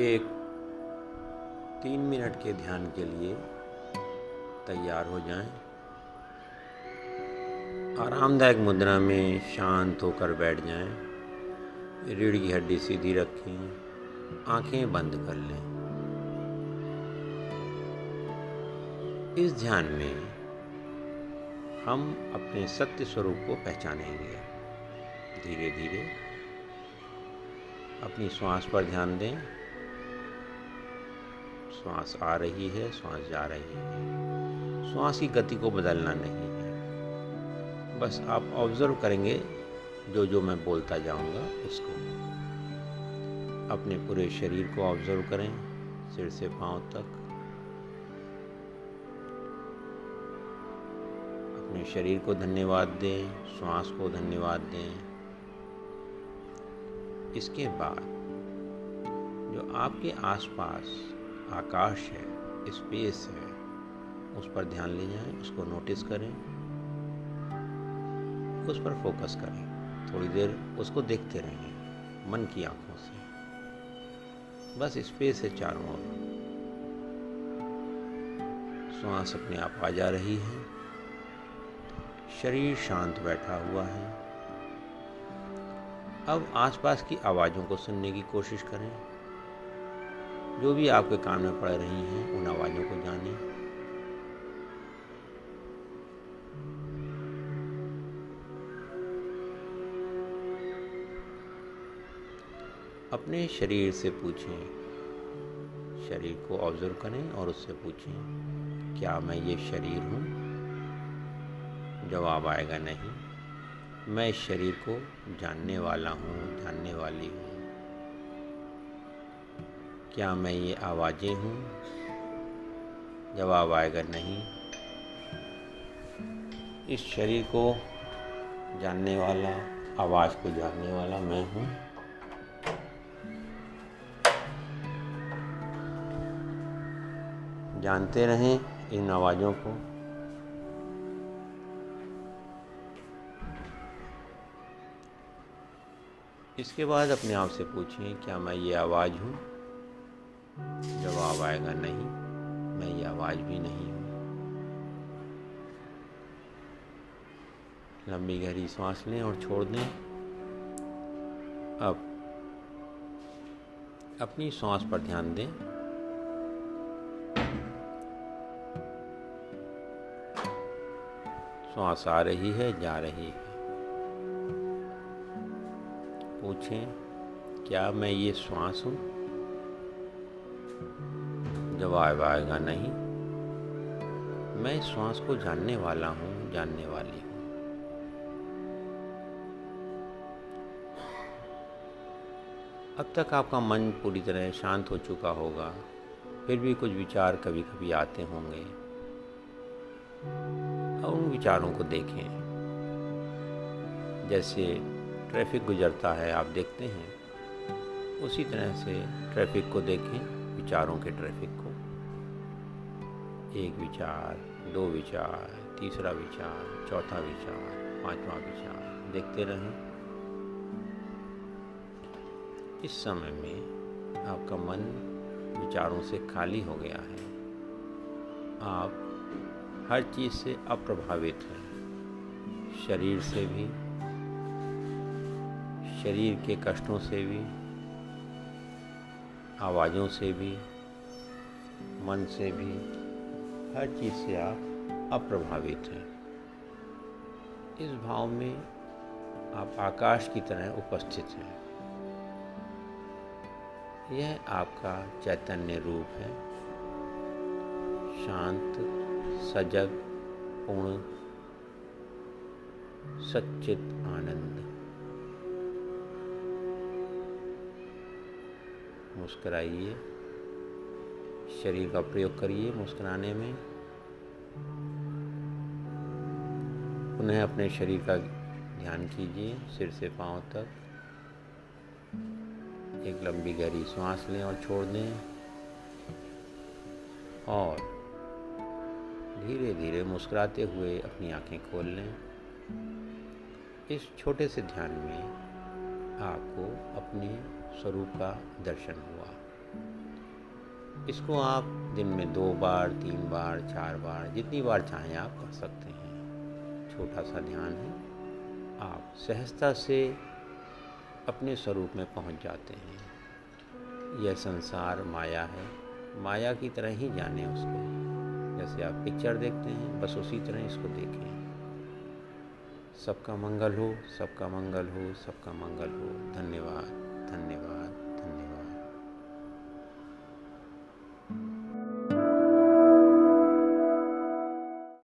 एक तीन मिनट के ध्यान के लिए तैयार हो जाएँ। आरामदायक मुद्रा में शांत होकर बैठ जाएँ। रीढ़ की हड्डी सीधी रखें आँखें बंद कर लें इस ध्यान में हम अपने सत्य स्वरूप को पहचानेंगे धीरे धीरे अपनी श्वास पर ध्यान दें श्वास आ रही है, श्वास जा रही है। श्वास की गति को बदलना नहीं है। बस आप ऑब्ज़र्व करेंगे जो जो मैं बोलता जाऊँगा उसको अपने पूरे शरीर को ऑब्ज़र्व करें, सिर से पाँव तक। अपने शरीर को धन्यवाद दें, श्वास को धन्यवाद दें। इसके बाद जो आपके आसपास आकाश है स्पेस है, उस पर ध्यान ले जाएँ, उसको नोटिस करें, उस पर फोकस करें, थोड़ी देर उसको देखते रहें, मन की आँखों से। बस स्पेस है चारों ओर। श्वास अपने आप आ जा रही है। शरीर शांत बैठा हुआ है। अब आसपास की आवाज़ों को सुनने की कोशिश करें। जो भी आपके कान में पड़ रही हैं, उन आवाज़ों को जानें। अपने शरीर से पूछें। शरीर को ऑब्ज़र्व करें और उससे पूछें, क्या मैं ये शरीर हूँ? जवाब आएगा, नहीं। मैं इस शरीर को जानने वाला हूँ, जानने वाली हूँ। क्या मैं ये आवाज़ें हूँ? जवाब आएगा नहीं। इस शरीर को जानने वाला, आवाज़ को जानने वाला मैं हूँ। जानते रहें इन आवाज़ों को। इसके बाद अपने आप से पूछें क्या मैं ये आवाज़ हूँ? जवाब आएगा नहीं, मैं ये आवाज़ भी नहीं हूँ। लंबी गहरी सांस लें और छोड़ दें। अब अपनी सांस पर ध्यान दें। श्वास आ रही है, जा रही है। पूछें, क्या मैं ये श्वास हूँ? जवाब आएगा नहीं, मैं इस श्वास को जानने वाला हूँ, जानने वाली हूँ। अब तक आपका मन पूरी तरह शांत हो चुका होगा, फिर भी कुछ विचार कभी कभी आते होंगे। और उन विचारों को देखें। जैसे ट्रैफ़िक गुजरता है, आप देखते हैं। उसी तरह से ट्रैफ़िक को देखें, विचारों के ट्रैफ़िक को। एक विचार, दो विचार, तीसरा विचार, चौथा विचार, पांचवा विचार देखते रहें। इस समय में आपका मन विचारों से खाली हो गया है। आप हर चीज़ से अप्रभावित हैं। शरीर से भी, शरीर के कष्टों से भी, आवाज़ों से भी, मन से भी हर चीज़ से आप अप्रभावित हैं। इस भाव में आप आकाश की तरह उपस्थित हैं। यह आपका चैतन्य रूप है। शांत, सजग, पूर्ण, सच्चित आनंद। मुस्कराइए। शरीर का प्रयोग करिए मुस्कुराने में। पुनः अपने शरीर का ध्यान कीजिए, सिर से पाँव तक। एक लंबी गहरी सांस लें और छोड़ दें। और धीरे धीरे मुस्कुराते हुए अपनी आँखें खोल लें। इस छोटे से ध्यान में आपको अपने स्वरूप का दर्शन हुआ। इसको आप दिन में दो बार, तीन बार, चार बार, जितनी बार चाहें आप कर सकते हैं। छोटा सा ध्यान है। आप सहजता से अपने स्वरूप में पहुँच जाते हैं। यह संसार माया है। माया की तरह ही जाने उसको। जैसे आप पिक्चर देखते हैं, बस उसी तरह इसको देखें। सबका मंगल हो, सबका मंगल हो, सबका मंगल हो। धन्यवाद धन्यवाद।